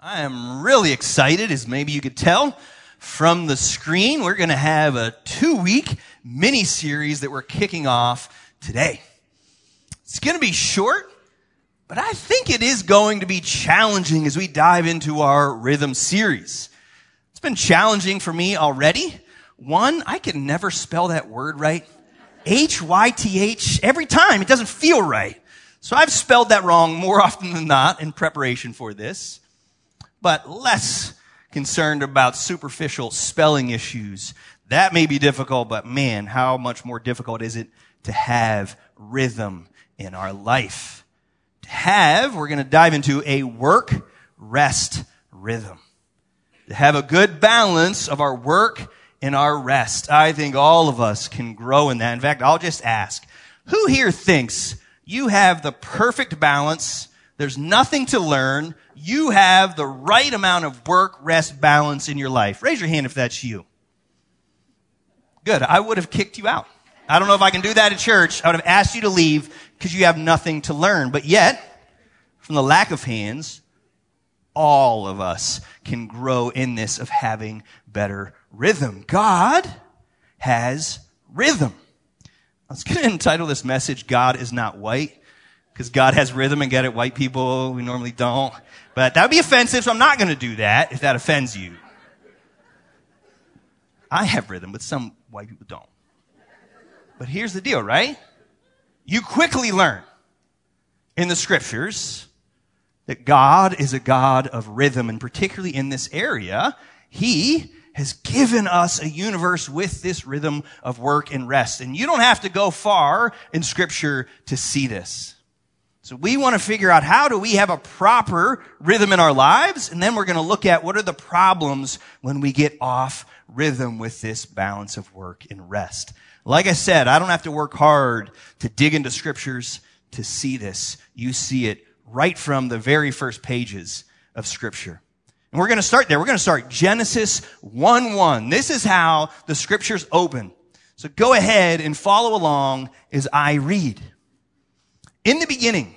I am really excited, as maybe you could tell from the screen. We're going to have a two week mini series that we're kicking off today. It's going to be short, but I think it is going to be challenging as we dive into our rhythm series. It's been challenging for me already. One, I can never spell that word right. H-Y-T-H every time. It doesn't feel right. So I've spelled that wrong more often than not in preparation for this but less concerned about superficial spelling issues. That may be difficult, but man, how much more difficult is it to have rhythm in our life? To have, we're going to dive into a work rest rhythm. To have a good balance of our work and our rest. I think all of us can grow in that. In fact, I'll just ask, who here thinks you have the perfect balance? There's nothing to learn you have the right amount of work, rest, balance in your life. Raise your hand if that's you. Good. I would have kicked you out. I don't know if I can do that at church. I would have asked you to leave because you have nothing to learn. But yet, from the lack of hands, all of us can grow in this of having better rhythm. God has rhythm. I was going to entitle this message, God is not white because God has rhythm and get it. White people, we normally don't. But that would be offensive, so I'm not going to do that if that offends you. I have rhythm, but some white people don't. But here's the deal, right? You quickly learn in the scriptures that God is a God of rhythm, and particularly in this area, He has given us a universe with this rhythm of work and rest. And you don't have to go far in scripture to see this. So we want to figure out how do we have a proper rhythm in our lives? And then we're going to look at what are the problems when we get off rhythm with this balance of work and rest. Like I said, I don't have to work hard to dig into scriptures to see this. You see it right from the very first pages of scripture. And we're going to start there. We're going to start Genesis 1 1. This is how the scriptures open. So go ahead and follow along as I read. In the beginning,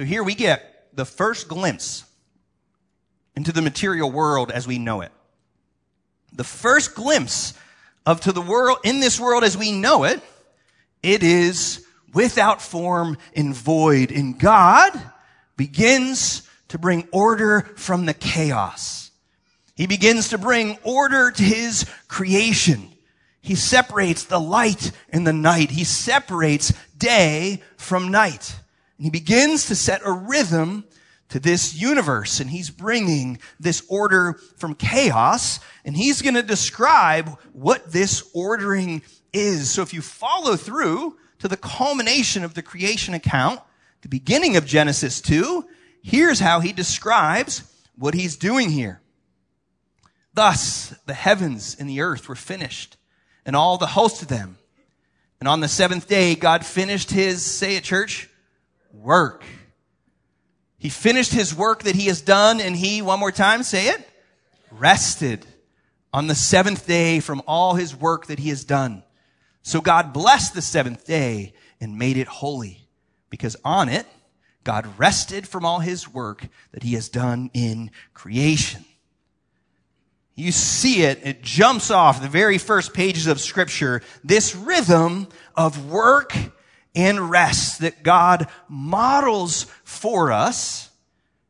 So here we get the first glimpse into the material world as we know it. The first glimpse of to the world, in this world as we know it, it is without form and void. And God begins to bring order from the chaos. He begins to bring order to his creation. He separates the light and the night. He separates day from night. And he begins to set a rhythm to this universe and he's bringing this order from chaos and he's going to describe what this ordering is. So if you follow through to the culmination of the creation account, the beginning of Genesis 2, here's how he describes what he's doing here. Thus, the heavens and the earth were finished and all the host of them. And on the seventh day, God finished his, say it church, work. He finished his work that he has done and he, one more time, say it, rested on the seventh day from all his work that he has done. So God blessed the seventh day and made it holy because on it, God rested from all his work that he has done in creation. You see it, it jumps off the very first pages of scripture, this rhythm of work and rest that God models for us,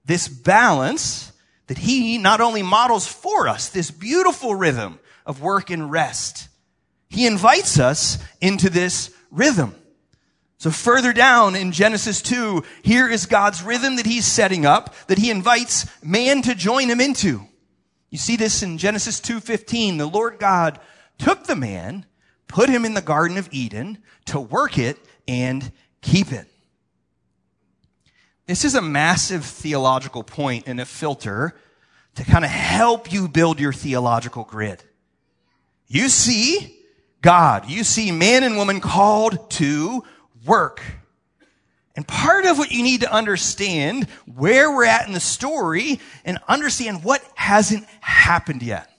this balance that He not only models for us, this beautiful rhythm of work and rest, He invites us into this rhythm. So further down in Genesis 2, here is God's rhythm that He's setting up, that He invites man to join Him into. You see this in Genesis 2.15. The Lord God took the man, put him in the Garden of Eden to work it and keep it. This is a massive theological point and a filter to kind of help you build your theological grid. You see God, you see man and woman called to work. And part of what you need to understand where we're at in the story and understand what hasn't happened yet.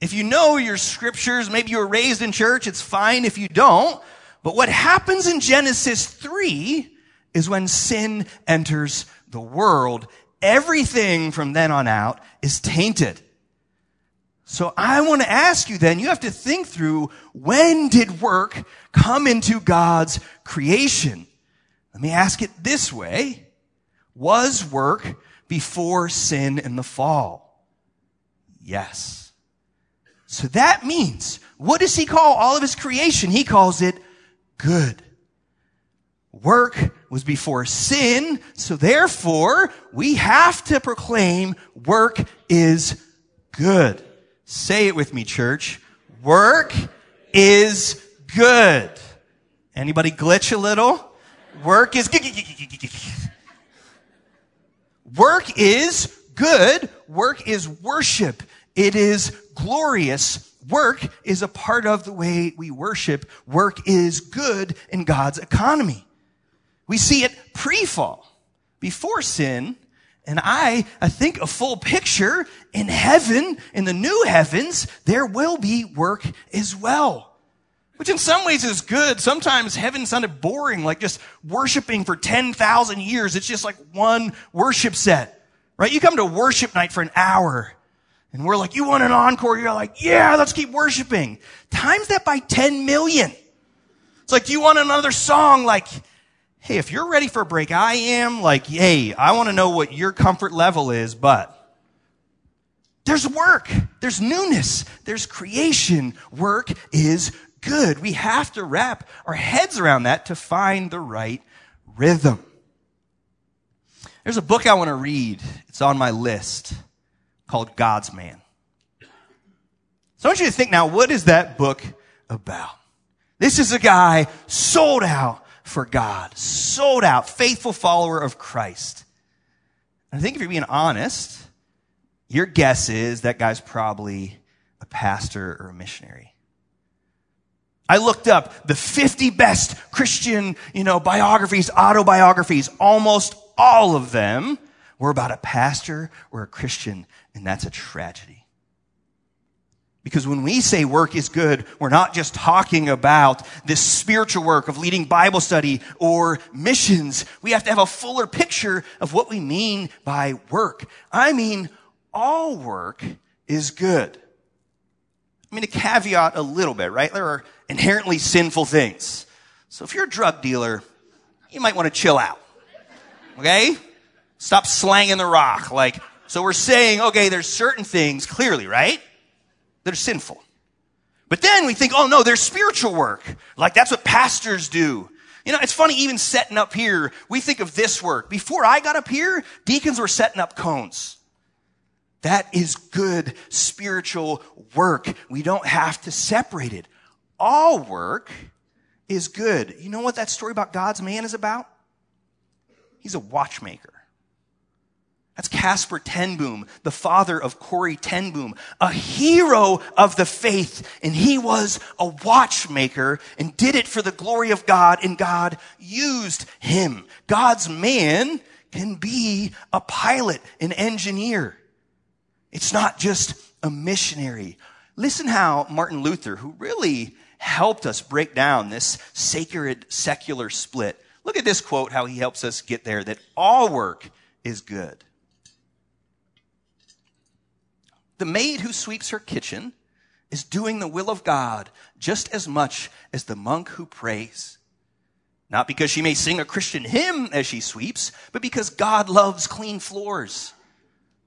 If you know your scriptures, maybe you were raised in church, it's fine if you don't. But what happens in Genesis 3 is when sin enters the world, everything from then on out is tainted. So I want to ask you then, you have to think through when did work come into God's creation? Let me ask it this way. Was work before sin and the fall? Yes. So that means, what does he call all of his creation? He calls it good. Work was before sin, so therefore we have to proclaim work is good. Say it with me, church. Work is good. Anybody glitch a little? Work is Work is good. Work is worship. It is glorious. Work is a part of the way we worship. Work is good in God's economy. We see it pre-fall, before sin. And I, I think a full picture in heaven, in the new heavens, there will be work as well. Which in some ways is good. Sometimes heaven sounded boring, like just worshiping for 10,000 years. It's just like one worship set, right? You come to worship night for an hour and we're like, you want an encore? You're like, yeah, let's keep worshiping. Times that by 10 million. It's like, do you want another song? Like, hey, if you're ready for a break, I am. Like, hey, I want to know what your comfort level is, but there's work. There's newness. There's creation. Work is good. We have to wrap our heads around that to find the right rhythm. There's a book I want to read. It's on my list called God's Man. So I want you to think now, what is that book about? This is a guy sold out for God, sold out, faithful follower of Christ. And I think if you're being honest, your guess is that guy's probably a pastor or a missionary. I looked up the 50 best Christian, you know, biographies, autobiographies. Almost all of them were about a pastor or a Christian, and that's a tragedy. Because when we say work is good, we're not just talking about this spiritual work of leading Bible study or missions. We have to have a fuller picture of what we mean by work. I mean, all work is good. I mean, to caveat a little bit, right? There are inherently sinful things. So if you're a drug dealer, you might want to chill out. Okay? Stop slanging the rock. Like, so we're saying, okay, there's certain things, clearly, right? That are sinful. But then we think, oh no, there's spiritual work. Like that's what pastors do. You know, it's funny, even setting up here, we think of this work. Before I got up here, deacons were setting up cones. That is good spiritual work. We don't have to separate it. All work is good. You know what that story about God's man is about? He's a watchmaker. That's Casper ten Boom, the father of Corrie ten Boom, a hero of the faith. And he was a watchmaker and did it for the glory of God and God used him. God's man can be a pilot, an engineer. It's not just a missionary. Listen how Martin Luther, who really helped us break down this sacred secular split. Look at this quote, how he helps us get there that all work is good. The maid who sweeps her kitchen is doing the will of God just as much as the monk who prays. Not because she may sing a Christian hymn as she sweeps, but because God loves clean floors.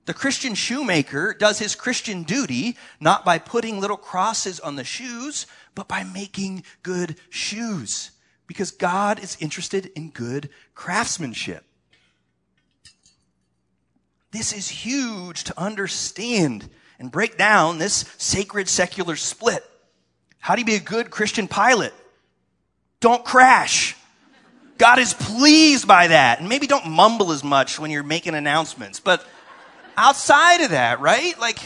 The Christian shoemaker does his Christian duty not by putting little crosses on the shoes, but by making good shoes. Because God is interested in good craftsmanship. This is huge to understand and break down this sacred secular split. How do you be a good Christian pilot? Don't crash. God is pleased by that. And maybe don't mumble as much when you're making announcements. But outside of that, right? Like,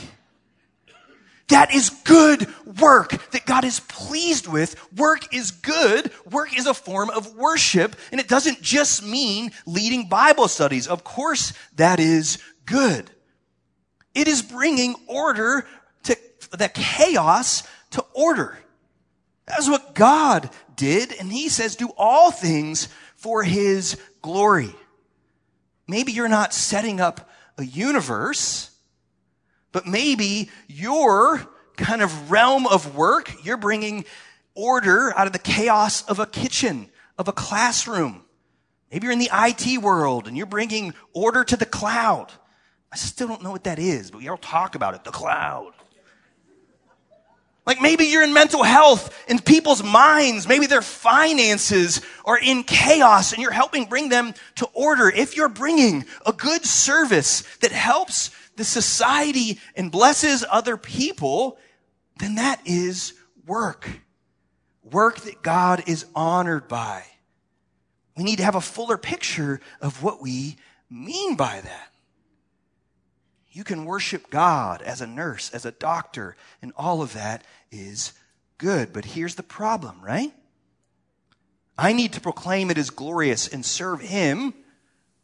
that is good work that God is pleased with. Work is good. Work is a form of worship. And it doesn't just mean leading Bible studies. Of course, that is good. It is bringing order to the chaos to order. That's what God did. And he says, do all things for his glory. Maybe you're not setting up a universe but maybe your kind of realm of work, you're bringing order out of the chaos of a kitchen, of a classroom. Maybe you're in the IT world and you're bringing order to the cloud. I still don't know what that is, but we all talk about it, the cloud. Like maybe you're in mental health in people's minds. Maybe their finances are in chaos and you're helping bring them to order. If you're bringing a good service that helps the society and blesses other people, then that is work. Work that God is honored by. We need to have a fuller picture of what we mean by that. You can worship God as a nurse, as a doctor, and all of that is good. But here's the problem, right? I need to proclaim it as glorious and serve Him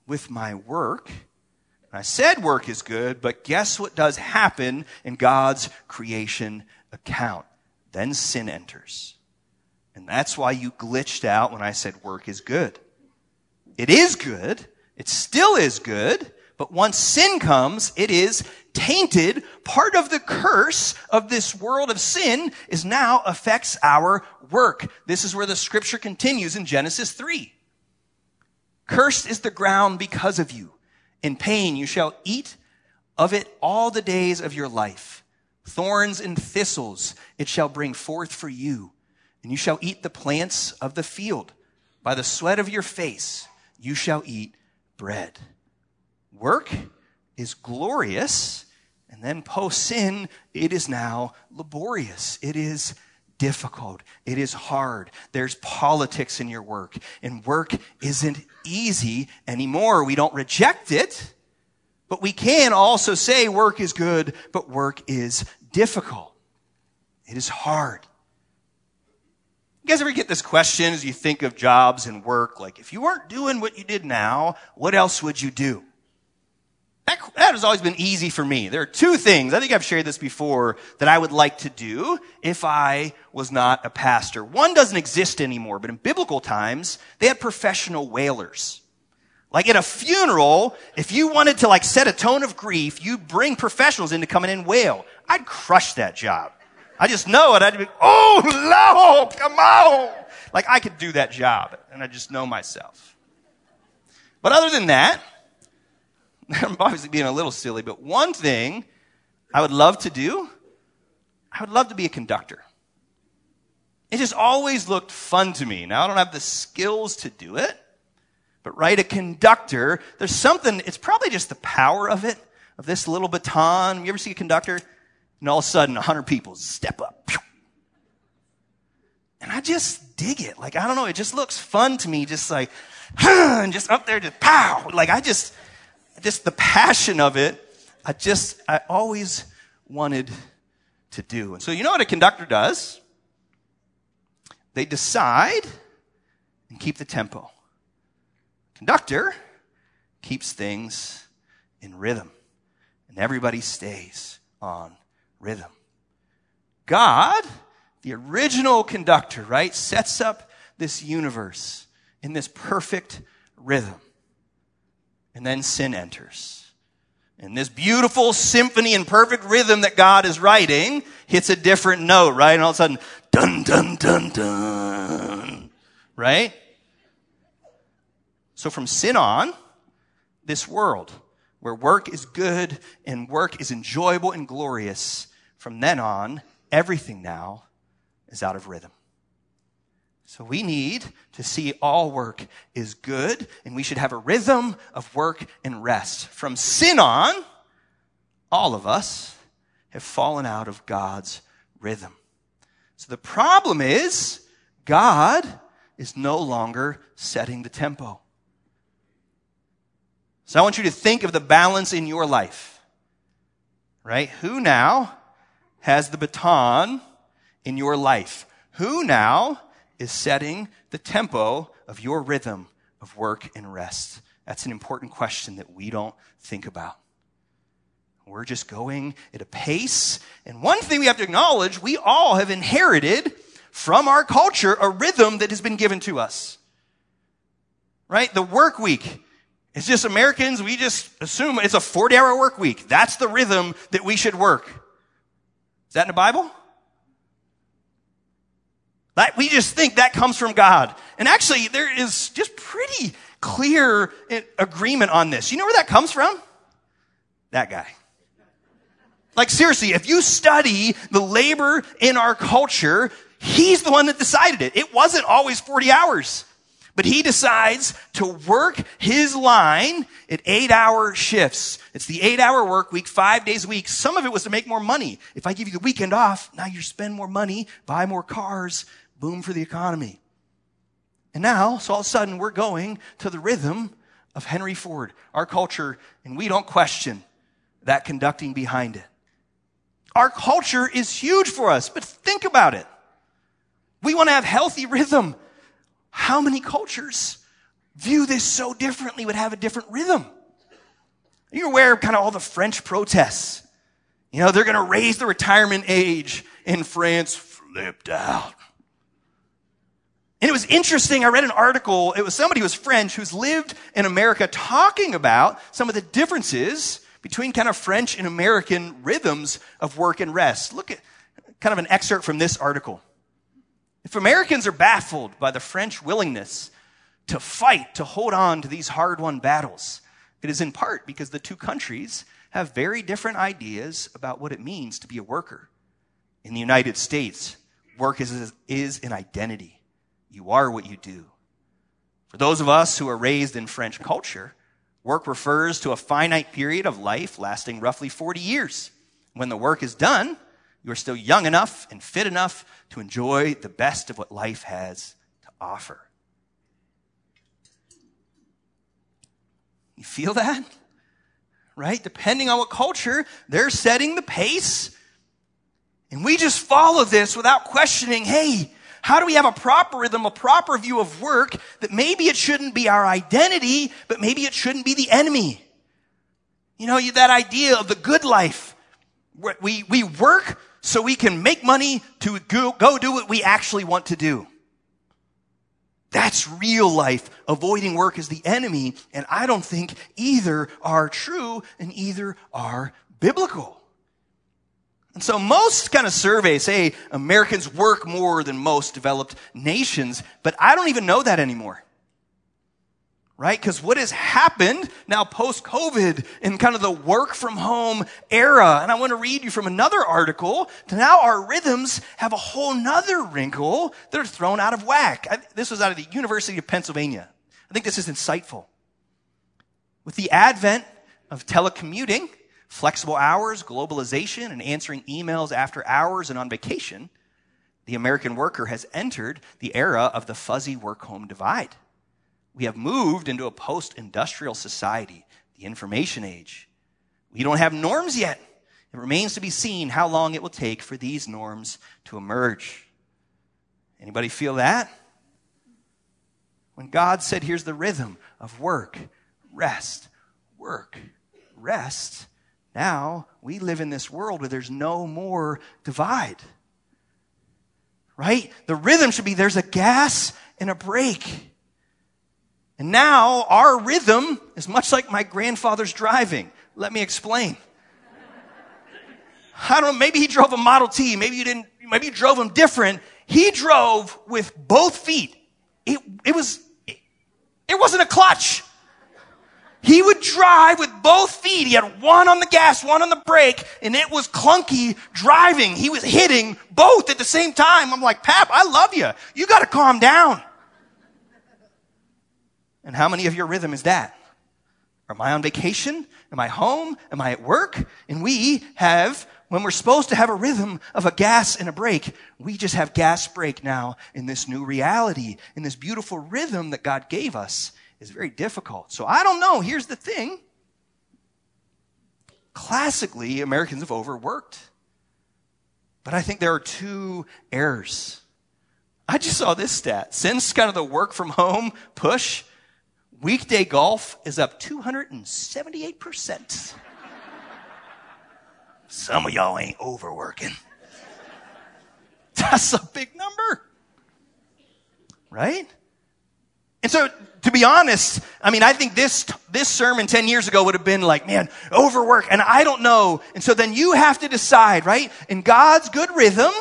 with my work I said work is good, but guess what does happen in God's creation account? Then sin enters. And that's why you glitched out when I said work is good. It is good. It still is good. But once sin comes, it is tainted. Part of the curse of this world of sin is now affects our work. This is where the scripture continues in Genesis 3. Cursed is the ground because of you. In pain you shall eat of it all the days of your life. Thorns and thistles it shall bring forth for you, and you shall eat the plants of the field. By the sweat of your face you shall eat bread. Work is glorious, and then post sin, it is now laborious. It is difficult. It is hard. There's politics in your work, and work isn't easy anymore. We don't reject it, but we can also say work is good, but work is difficult. It is hard. You guys ever get this question as you think of jobs and work? Like, if you weren't doing what you did now, what else would you do? That, that has always been easy for me. There are two things, I think I've shared this before, that I would like to do if I was not a pastor. One doesn't exist anymore, but in biblical times, they had professional wailers. Like at a funeral, if you wanted to like set a tone of grief, you'd bring professionals in to come in and wail. I'd crush that job. I just know it. I'd be, oh Lord, come on. Like I could do that job and I just know myself. But other than that, I'm obviously being a little silly, but one thing I would love to do, I would love to be a conductor. It just always looked fun to me. Now I don't have the skills to do it, but right, a conductor, there's something, it's probably just the power of it, of this little baton. You ever see a conductor? And all of a sudden, a hundred people step up. And I just dig it. Like, I don't know, it just looks fun to me, just like, and just up there, just pow. Like, I just, just the passion of it, I just, I always wanted to do. And so you know what a conductor does? They decide and keep the tempo. Conductor keeps things in rhythm and everybody stays on rhythm. God, the original conductor, right, sets up this universe in this perfect rhythm. And then sin enters. And this beautiful symphony and perfect rhythm that God is writing hits a different note, right? And all of a sudden, dun, dun, dun, dun. Right? So from sin on, this world where work is good and work is enjoyable and glorious, from then on, everything now is out of rhythm. So we need to see all work is good and we should have a rhythm of work and rest. From sin on, all of us have fallen out of God's rhythm. So the problem is God is no longer setting the tempo. So I want you to think of the balance in your life. Right? Who now has the baton in your life? Who now is setting the tempo of your rhythm of work and rest? That's an important question that we don't think about. We're just going at a pace. And one thing we have to acknowledge, we all have inherited from our culture a rhythm that has been given to us. Right? The work week. It's just Americans, we just assume it's a 40 hour work week. That's the rhythm that we should work. Is that in the Bible? That, we just think that comes from God. And actually, there is just pretty clear agreement on this. You know where that comes from? That guy. Like seriously, if you study the labor in our culture, he's the one that decided it. It wasn't always 40 hours. But he decides to work his line at eight hour shifts. It's the eight hour work week, five days a week. Some of it was to make more money. If I give you the weekend off, now you spend more money, buy more cars, boom for the economy. And now, so all of a sudden, we're going to the rhythm of Henry Ford, our culture, and we don't question that conducting behind it. Our culture is huge for us, but think about it. We want to have healthy rhythm. How many cultures view this so differently, would have a different rhythm? You're aware of kind of all the French protests. You know, they're going to raise the retirement age in France, flipped out. And it was interesting. I read an article. It was somebody who was French who's lived in America talking about some of the differences between kind of French and American rhythms of work and rest. Look at kind of an excerpt from this article. If Americans are baffled by the French willingness to fight, to hold on to these hard won battles, it is in part because the two countries have very different ideas about what it means to be a worker. In the United States, work is, is an identity. You are what you do. For those of us who are raised in French culture, work refers to a finite period of life lasting roughly 40 years. When the work is done, you are still young enough and fit enough to enjoy the best of what life has to offer. You feel that? Right? Depending on what culture, they're setting the pace. And we just follow this without questioning, hey, how do we have a proper rhythm, a proper view of work that maybe it shouldn't be our identity, but maybe it shouldn't be the enemy? You know, that idea of the good life. We, we work so we can make money to go, go do what we actually want to do. That's real life. Avoiding work is the enemy. And I don't think either are true and either are biblical. And so most kind of surveys say Americans work more than most developed nations, but I don't even know that anymore. Right? Because what has happened now post COVID in kind of the work from home era, and I want to read you from another article, to now our rhythms have a whole nother wrinkle that are thrown out of whack. I, this was out of the University of Pennsylvania. I think this is insightful. With the advent of telecommuting, flexible hours, globalization, and answering emails after hours and on vacation, the American worker has entered the era of the fuzzy work home divide. We have moved into a post industrial society, the information age. We don't have norms yet. It remains to be seen how long it will take for these norms to emerge. Anybody feel that? When God said, here's the rhythm of work, rest, work, rest, now we live in this world where there's no more divide. Right? The rhythm should be there's a gas and a break. And now our rhythm is much like my grandfather's driving. Let me explain. I don't know, maybe he drove a Model T, maybe you didn't, maybe you drove him different. He drove with both feet. It, it was, it, it wasn't a clutch. He would drive with both feet. He had one on the gas, one on the brake, and it was clunky driving. He was hitting both at the same time. I'm like, Pap, I love you. You got to calm down. And how many of your rhythm is that? Am I on vacation? Am I home? Am I at work? And we have when we're supposed to have a rhythm of a gas and a brake, we just have gas brake now in this new reality, in this beautiful rhythm that God gave us is very difficult. So I don't know. Here's the thing. Classically, Americans have overworked. But I think there are two errors. I just saw this stat. Since kind of the work from home push, weekday golf is up 278%. Some of y'all ain't overworking. That's a big number. Right? And so, to be honest, I mean, I think this, this sermon 10 years ago would have been like, man, overwork, and I don't know. And so then you have to decide, right? In God's good rhythm,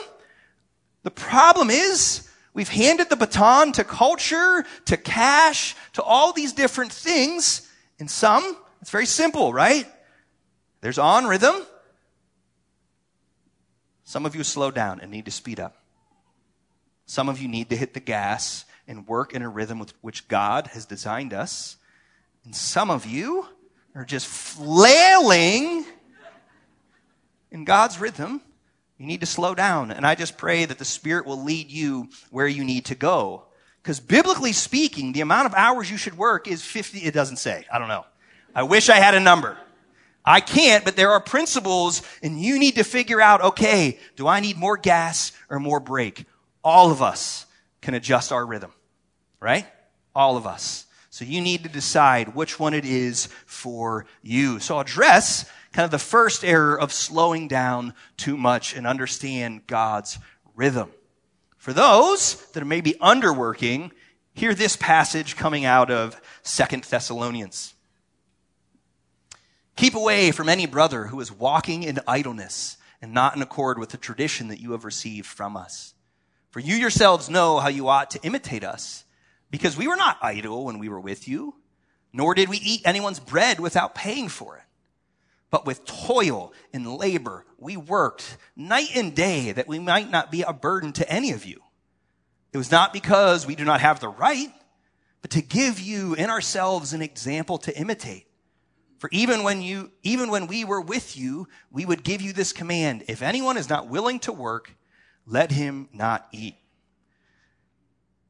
the problem is we've handed the baton to culture, to cash, to all these different things. And some, it's very simple, right? There's on rhythm, some of you slow down and need to speed up. Some of you need to hit the gas and work in a rhythm with which God has designed us. And some of you are just flailing in God's rhythm. You need to slow down. And I just pray that the Spirit will lead you where you need to go. Because biblically speaking, the amount of hours you should work is 50, it doesn't say. I don't know. I wish I had a number. I can't, but there are principles and you need to figure out, okay, do I need more gas or more brake? All of us can adjust our rhythm, right? All of us. So you need to decide which one it is for you. So address kind of the first error of slowing down too much and understand God's rhythm. For those that are maybe underworking, hear this passage coming out of Second Thessalonians. Keep away from any brother who is walking in idleness and not in accord with the tradition that you have received from us. For you yourselves know how you ought to imitate us, because we were not idle when we were with you, nor did we eat anyone's bread without paying for it. But with toil and labor, we worked night and day that we might not be a burden to any of you. It was not because we do not have the right, but to give you in ourselves an example to imitate. For even when you, even when we were with you, we would give you this command. If anyone is not willing to work, let him not eat.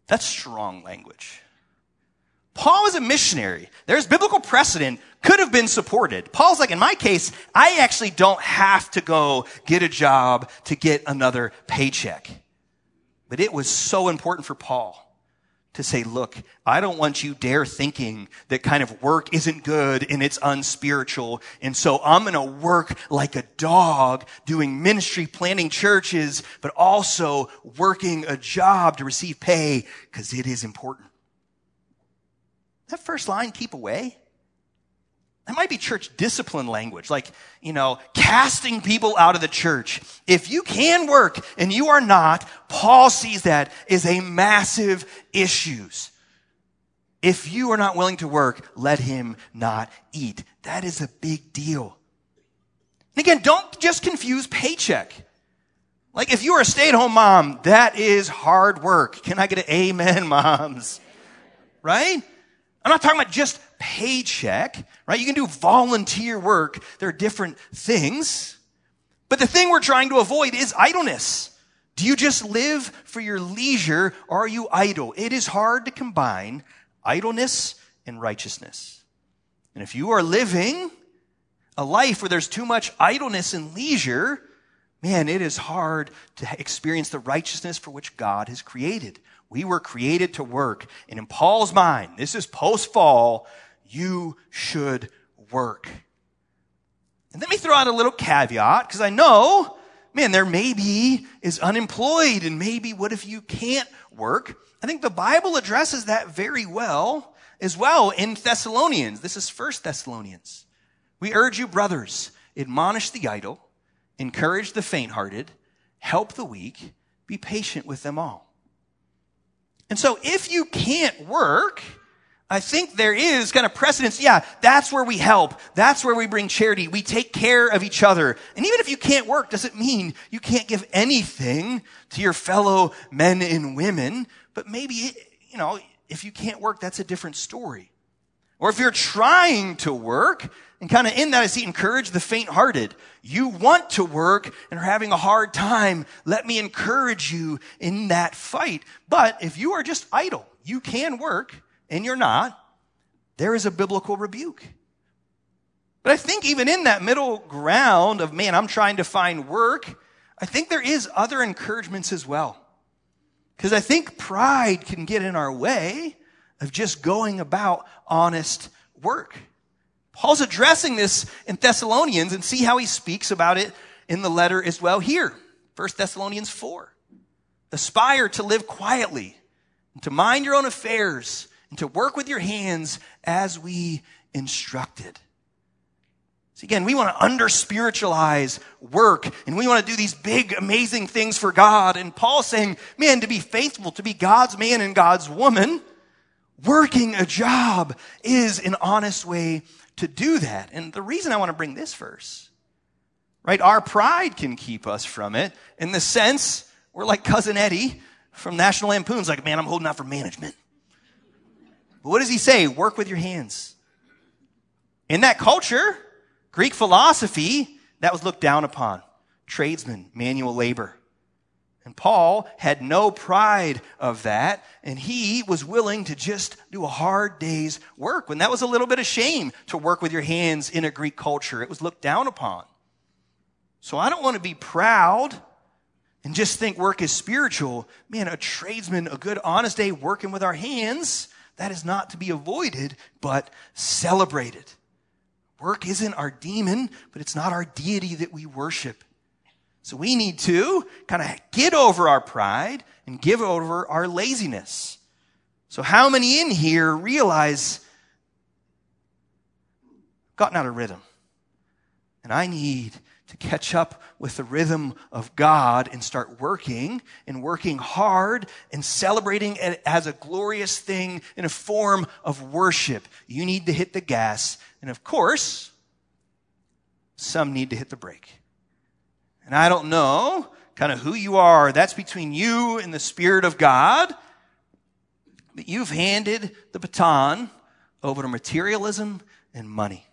That's strong language. Paul was a missionary. There's biblical precedent, could have been supported. Paul's like, in my case, I actually don't have to go get a job to get another paycheck. But it was so important for Paul to say, look, I don't want you dare thinking that kind of work isn't good and it's unspiritual. And so I'm going to work like a dog doing ministry, planting churches, but also working a job to receive pay because it is important. That first line, keep away. That might be church discipline language, like, you know, casting people out of the church. If you can work and you are not, Paul sees that as a massive issues. If you are not willing to work, let him not eat. That is a big deal. And again, don't just confuse paycheck. Like if you are a stay-at-home mom, that is hard work. Can I get an amen, moms? Right? I'm not talking about just paycheck, right? You can do volunteer work. There are different things. But the thing we're trying to avoid is idleness. Do you just live for your leisure or are you idle? It is hard to combine idleness and righteousness. And if you are living a life where there's too much idleness and leisure, man, it is hard to experience the righteousness for which God has created. We were created to work. And in Paul's mind, this is post fall, you should work. And let me throw out a little caveat because I know, man, there maybe is unemployed and maybe what if you can't work? I think the Bible addresses that very well as well in Thessalonians. This is First Thessalonians. We urge you, brothers, admonish the idle, encourage the faint hearted, help the weak, be patient with them all. And so if you can't work, I think there is kind of precedence. Yeah, that's where we help. That's where we bring charity. We take care of each other. And even if you can't work, doesn't mean you can't give anything to your fellow men and women. But maybe, you know, if you can't work, that's a different story. Or if you're trying to work, and kind of in that I see encourage the faint hearted. You want to work and are having a hard time. Let me encourage you in that fight. But if you are just idle, you can work and you're not, there is a biblical rebuke. But I think even in that middle ground of, man, I'm trying to find work, I think there is other encouragements as well. Because I think pride can get in our way of just going about honest work. Paul's addressing this in Thessalonians and see how he speaks about it in the letter as well here. 1 Thessalonians 4. Aspire to live quietly and to mind your own affairs and to work with your hands as we instructed. So again, we want to under spiritualize work and we want to do these big, amazing things for God. And Paul's saying, man, to be faithful, to be God's man and God's woman, working a job is an honest way to do that. And the reason I want to bring this verse, right? Our pride can keep us from it in the sense we're like cousin Eddie from National Lampoon's like, man, I'm holding out for management. But what does he say? Work with your hands. In that culture, Greek philosophy, that was looked down upon. Tradesmen, manual labor. And Paul had no pride of that, and he was willing to just do a hard day's work when that was a little bit of shame to work with your hands in a Greek culture. It was looked down upon. So I don't want to be proud and just think work is spiritual. Man, a tradesman, a good, honest day working with our hands, that is not to be avoided, but celebrated. Work isn't our demon, but it's not our deity that we worship. So we need to kind of get over our pride and give over our laziness. So how many in here realize gotten out of rhythm? And I need to catch up with the rhythm of God and start working and working hard and celebrating it as a glorious thing in a form of worship. You need to hit the gas. And of course, some need to hit the brake. And I don't know kind of who you are. That's between you and the Spirit of God. But you've handed the baton over to materialism and money.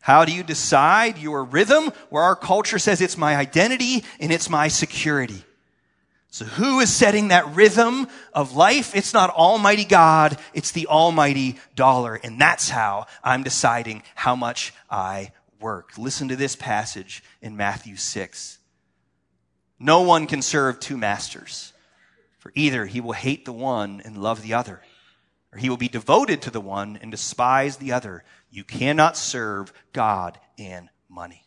How do you decide your rhythm? Where our culture says it's my identity and it's my security. So who is setting that rhythm of life? It's not Almighty God. It's the Almighty dollar. And that's how I'm deciding how much I work. Listen to this passage in Matthew 6. No one can serve two masters, for either he will hate the one and love the other, or he will be devoted to the one and despise the other. You cannot serve God and money.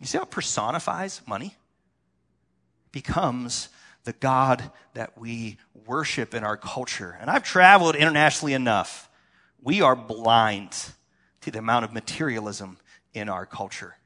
You see how it personifies money? Becomes the God that we worship in our culture. And I've traveled internationally enough. We are blind to the amount of materialism in our culture.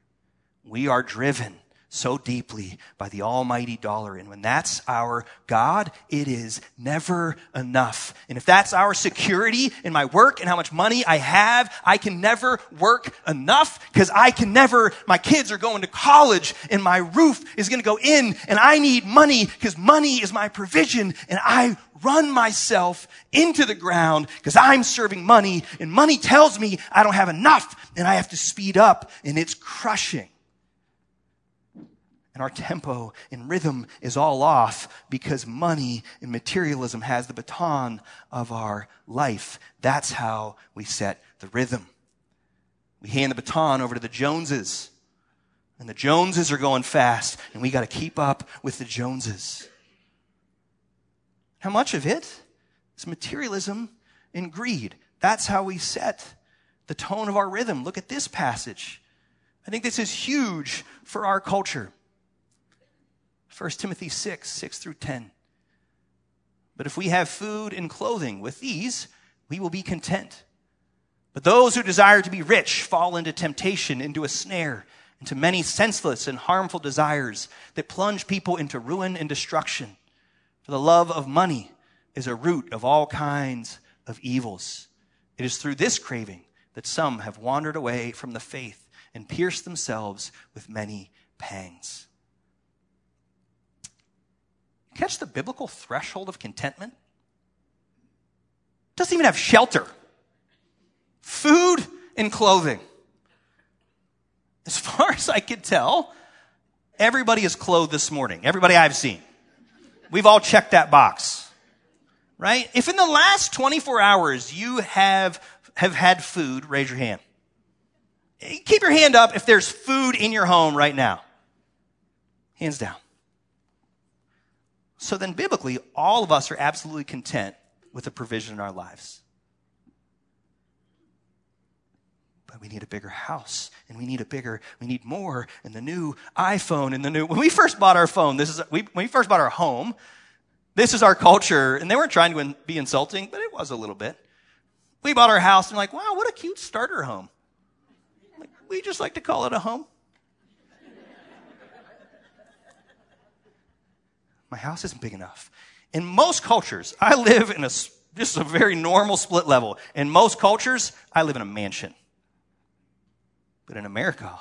We are driven so deeply by the almighty dollar. And when that's our God, it is never enough. And if that's our security in my work and how much money I have, I can never work enough because I can never, my kids are going to college and my roof is going to go in and I need money because money is my provision and I run myself into the ground because I'm serving money and money tells me I don't have enough and I have to speed up and it's crushing. And our tempo and rhythm is all off because money and materialism has the baton of our life. That's how we set the rhythm. We hand the baton over to the Joneses. And the Joneses are going fast, and we got to keep up with the Joneses. How much of it is materialism and greed? That's how we set the tone of our rhythm. Look at this passage. I think this is huge for our culture. 1 Timothy 6, 6 through 10. But if we have food and clothing with these, we will be content. But those who desire to be rich fall into temptation, into a snare, into many senseless and harmful desires that plunge people into ruin and destruction. For the love of money is a root of all kinds of evils. It is through this craving that some have wandered away from the faith and pierced themselves with many pangs. Catch the biblical threshold of contentment? Doesn't even have shelter, food and clothing. As far as I can tell, everybody is clothed this morning. Everybody I've seen. We've all checked that box. Right? If in the last 24 hours you have, have had food, raise your hand. Keep your hand up if there's food in your home right now. Hands down. So then, biblically, all of us are absolutely content with the provision in our lives. But we need a bigger house and we need a bigger, we need more and the new iPhone and the new, when we first bought our phone, this is, we, when we first bought our home, this is our culture. And they weren't trying to be insulting, but it was a little bit. We bought our house and like, wow, what a cute starter home. Like, we just like to call it a home. My house isn't big enough. In most cultures, I live in a, just a very normal split level. In most cultures, I live in a mansion. But in America,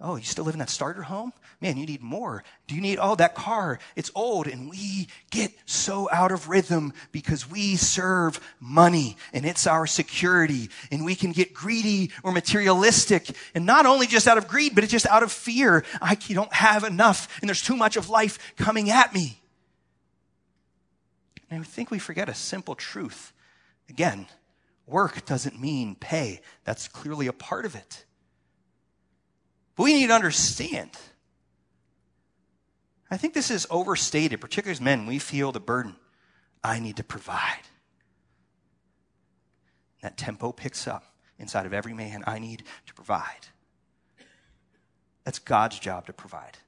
oh, you still live in that starter home? Man, you need more. Do you need, oh, that car, it's old. And we get so out of rhythm because we serve money and it's our security. And we can get greedy or materialistic. And not only just out of greed, but it's just out of fear. I don't have enough and there's too much of life coming at me. And I think we forget a simple truth. Again, work doesn't mean pay. That's clearly a part of it. But we need to understand. I think this is overstated, particularly as men. We feel the burden. I need to provide. That tempo picks up inside of every man. I need to provide. That's God's job to provide.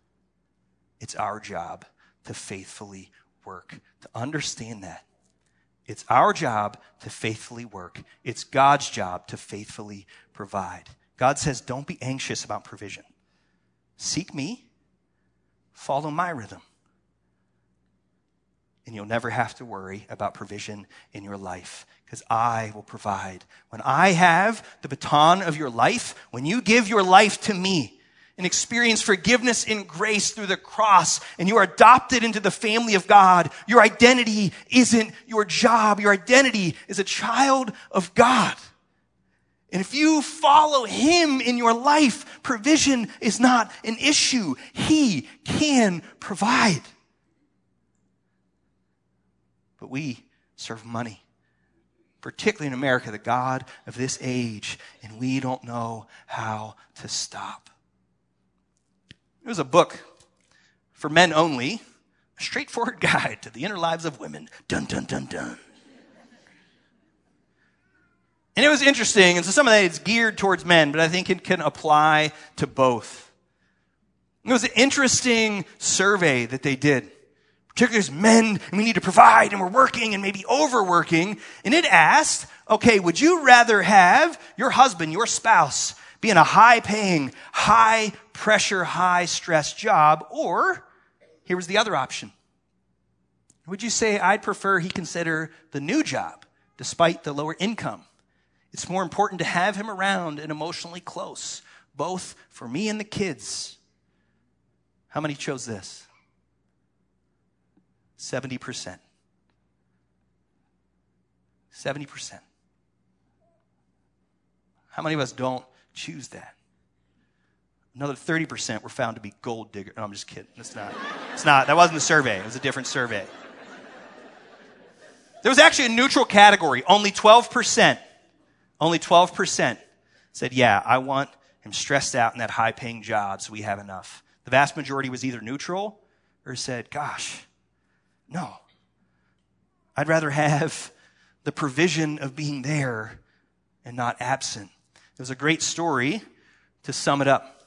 It's our job to faithfully work, to understand that. It's our job to faithfully work. It's God's job to faithfully provide. God says, don't be anxious about provision. Seek me, follow my rhythm, and you'll never have to worry about provision in your life because I will provide. When I have the baton of your life, when you give your life to me, and experience forgiveness in grace through the cross and you are adopted into the family of God. Your identity isn't your job. Your identity is a child of God. And if you follow Him in your life, provision is not an issue. He can provide. But we serve money, particularly in America, the God of this age, and we don't know how to stop. It was a book for men only, a straightforward guide to the inner lives of women. Dun, dun, dun, dun. And it was interesting, and so some of that is geared towards men, but I think it can apply to both. It was an interesting survey that they did. Particularly as men, we need to provide, and we're working, and maybe overworking. And it asked, okay, would you rather have your husband, your spouse, be in a high paying, high pressure, high stress job, or here was the other option. Would you say I'd prefer he consider the new job despite the lower income? It's more important to have him around and emotionally close, both for me and the kids. How many chose this? 70%. 70%. How many of us don't choose that. Another 30% were found to be gold diggers. No, I'm just kidding. It's not. It's not. That wasn't the survey. It was a different survey. There was actually a neutral category. Only 12%, only 12% said, yeah, I want him stressed out in that high paying job so we have enough. The vast majority was either neutral or said, gosh, no. I'd rather have the provision of being there and not absent. It was a great story to sum it up.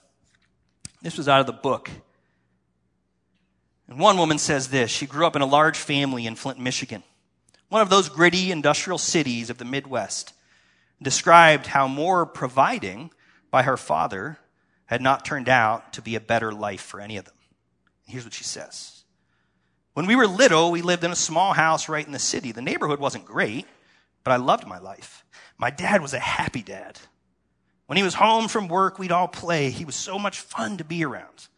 This was out of the book. And one woman says this She grew up in a large family in Flint, Michigan, one of those gritty industrial cities of the Midwest, described how more providing by her father had not turned out to be a better life for any of them. Here's what she says. When we were little, we lived in a small house right in the city. The neighborhood wasn't great, but I loved my life. My dad was a happy dad. When he was home from work, we'd all play. He was so much fun to be around.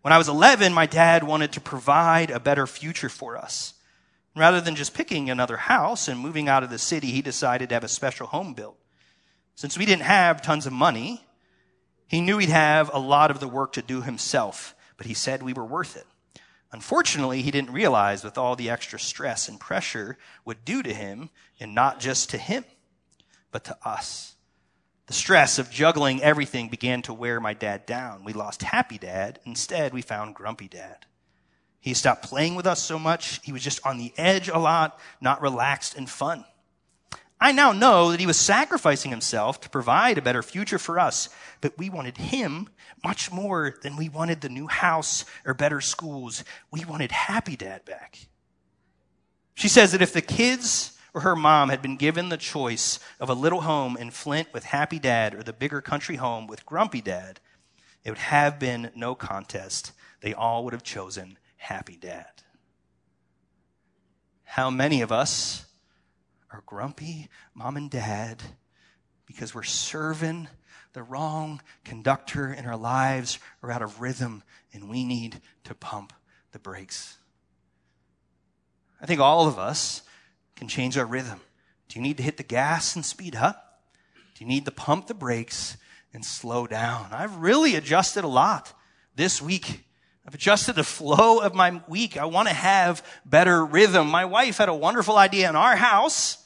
When I was 11, my dad wanted to provide a better future for us. Rather than just picking another house and moving out of the city, he decided to have a special home built. Since we didn't have tons of money, he knew he'd have a lot of the work to do himself, but he said we were worth it. Unfortunately, he didn't realize with all the extra stress and pressure would do to him, and not just to him, but to us. The stress of juggling everything began to wear my dad down. We lost happy dad. Instead, we found grumpy dad. He stopped playing with us so much. He was just on the edge a lot, not relaxed and fun. I now know that he was sacrificing himself to provide a better future for us, but we wanted him much more than we wanted the new house or better schools. We wanted happy dad back. She says that if the kids or her mom had been given the choice of a little home in Flint with happy dad or the bigger country home with grumpy dad, it would have been no contest. They all would have chosen happy dad. How many of us are grumpy mom and dad because we're serving the wrong conductor in our lives or out of rhythm and we need to pump the brakes? I think all of us can change our rhythm. Do you need to hit the gas and speed up? Do you need to pump the brakes and slow down? I've really adjusted a lot this week I've adjusted the flow of my week. I want to have better rhythm. My wife had a wonderful idea in our house.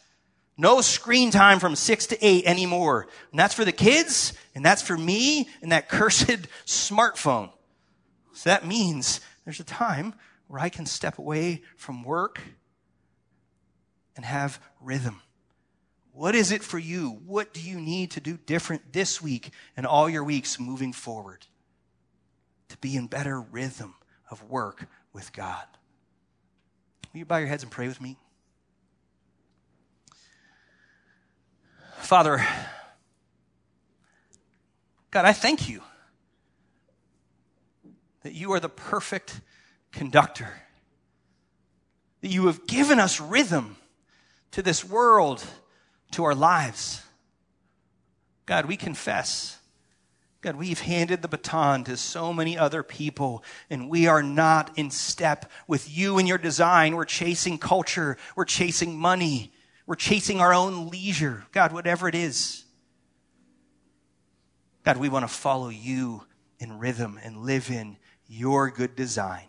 No screen time from six to eight anymore. And that's for the kids, and that's for me, and that cursed smartphone. So that means there's a time where I can step away from work and have rhythm. What is it for you? What do you need to do different this week and all your weeks moving forward? to be in better rhythm of work with God. Will you bow your heads and pray with me? Father, God, I thank you that you are the perfect conductor, that you have given us rhythm to this world, to our lives. God, we confess God, we've handed the baton to so many other people, and we are not in step with you and your design. We're chasing culture, we're chasing money, we're chasing our own leisure. God, whatever it is. God, we want to follow you in rhythm and live in your good design.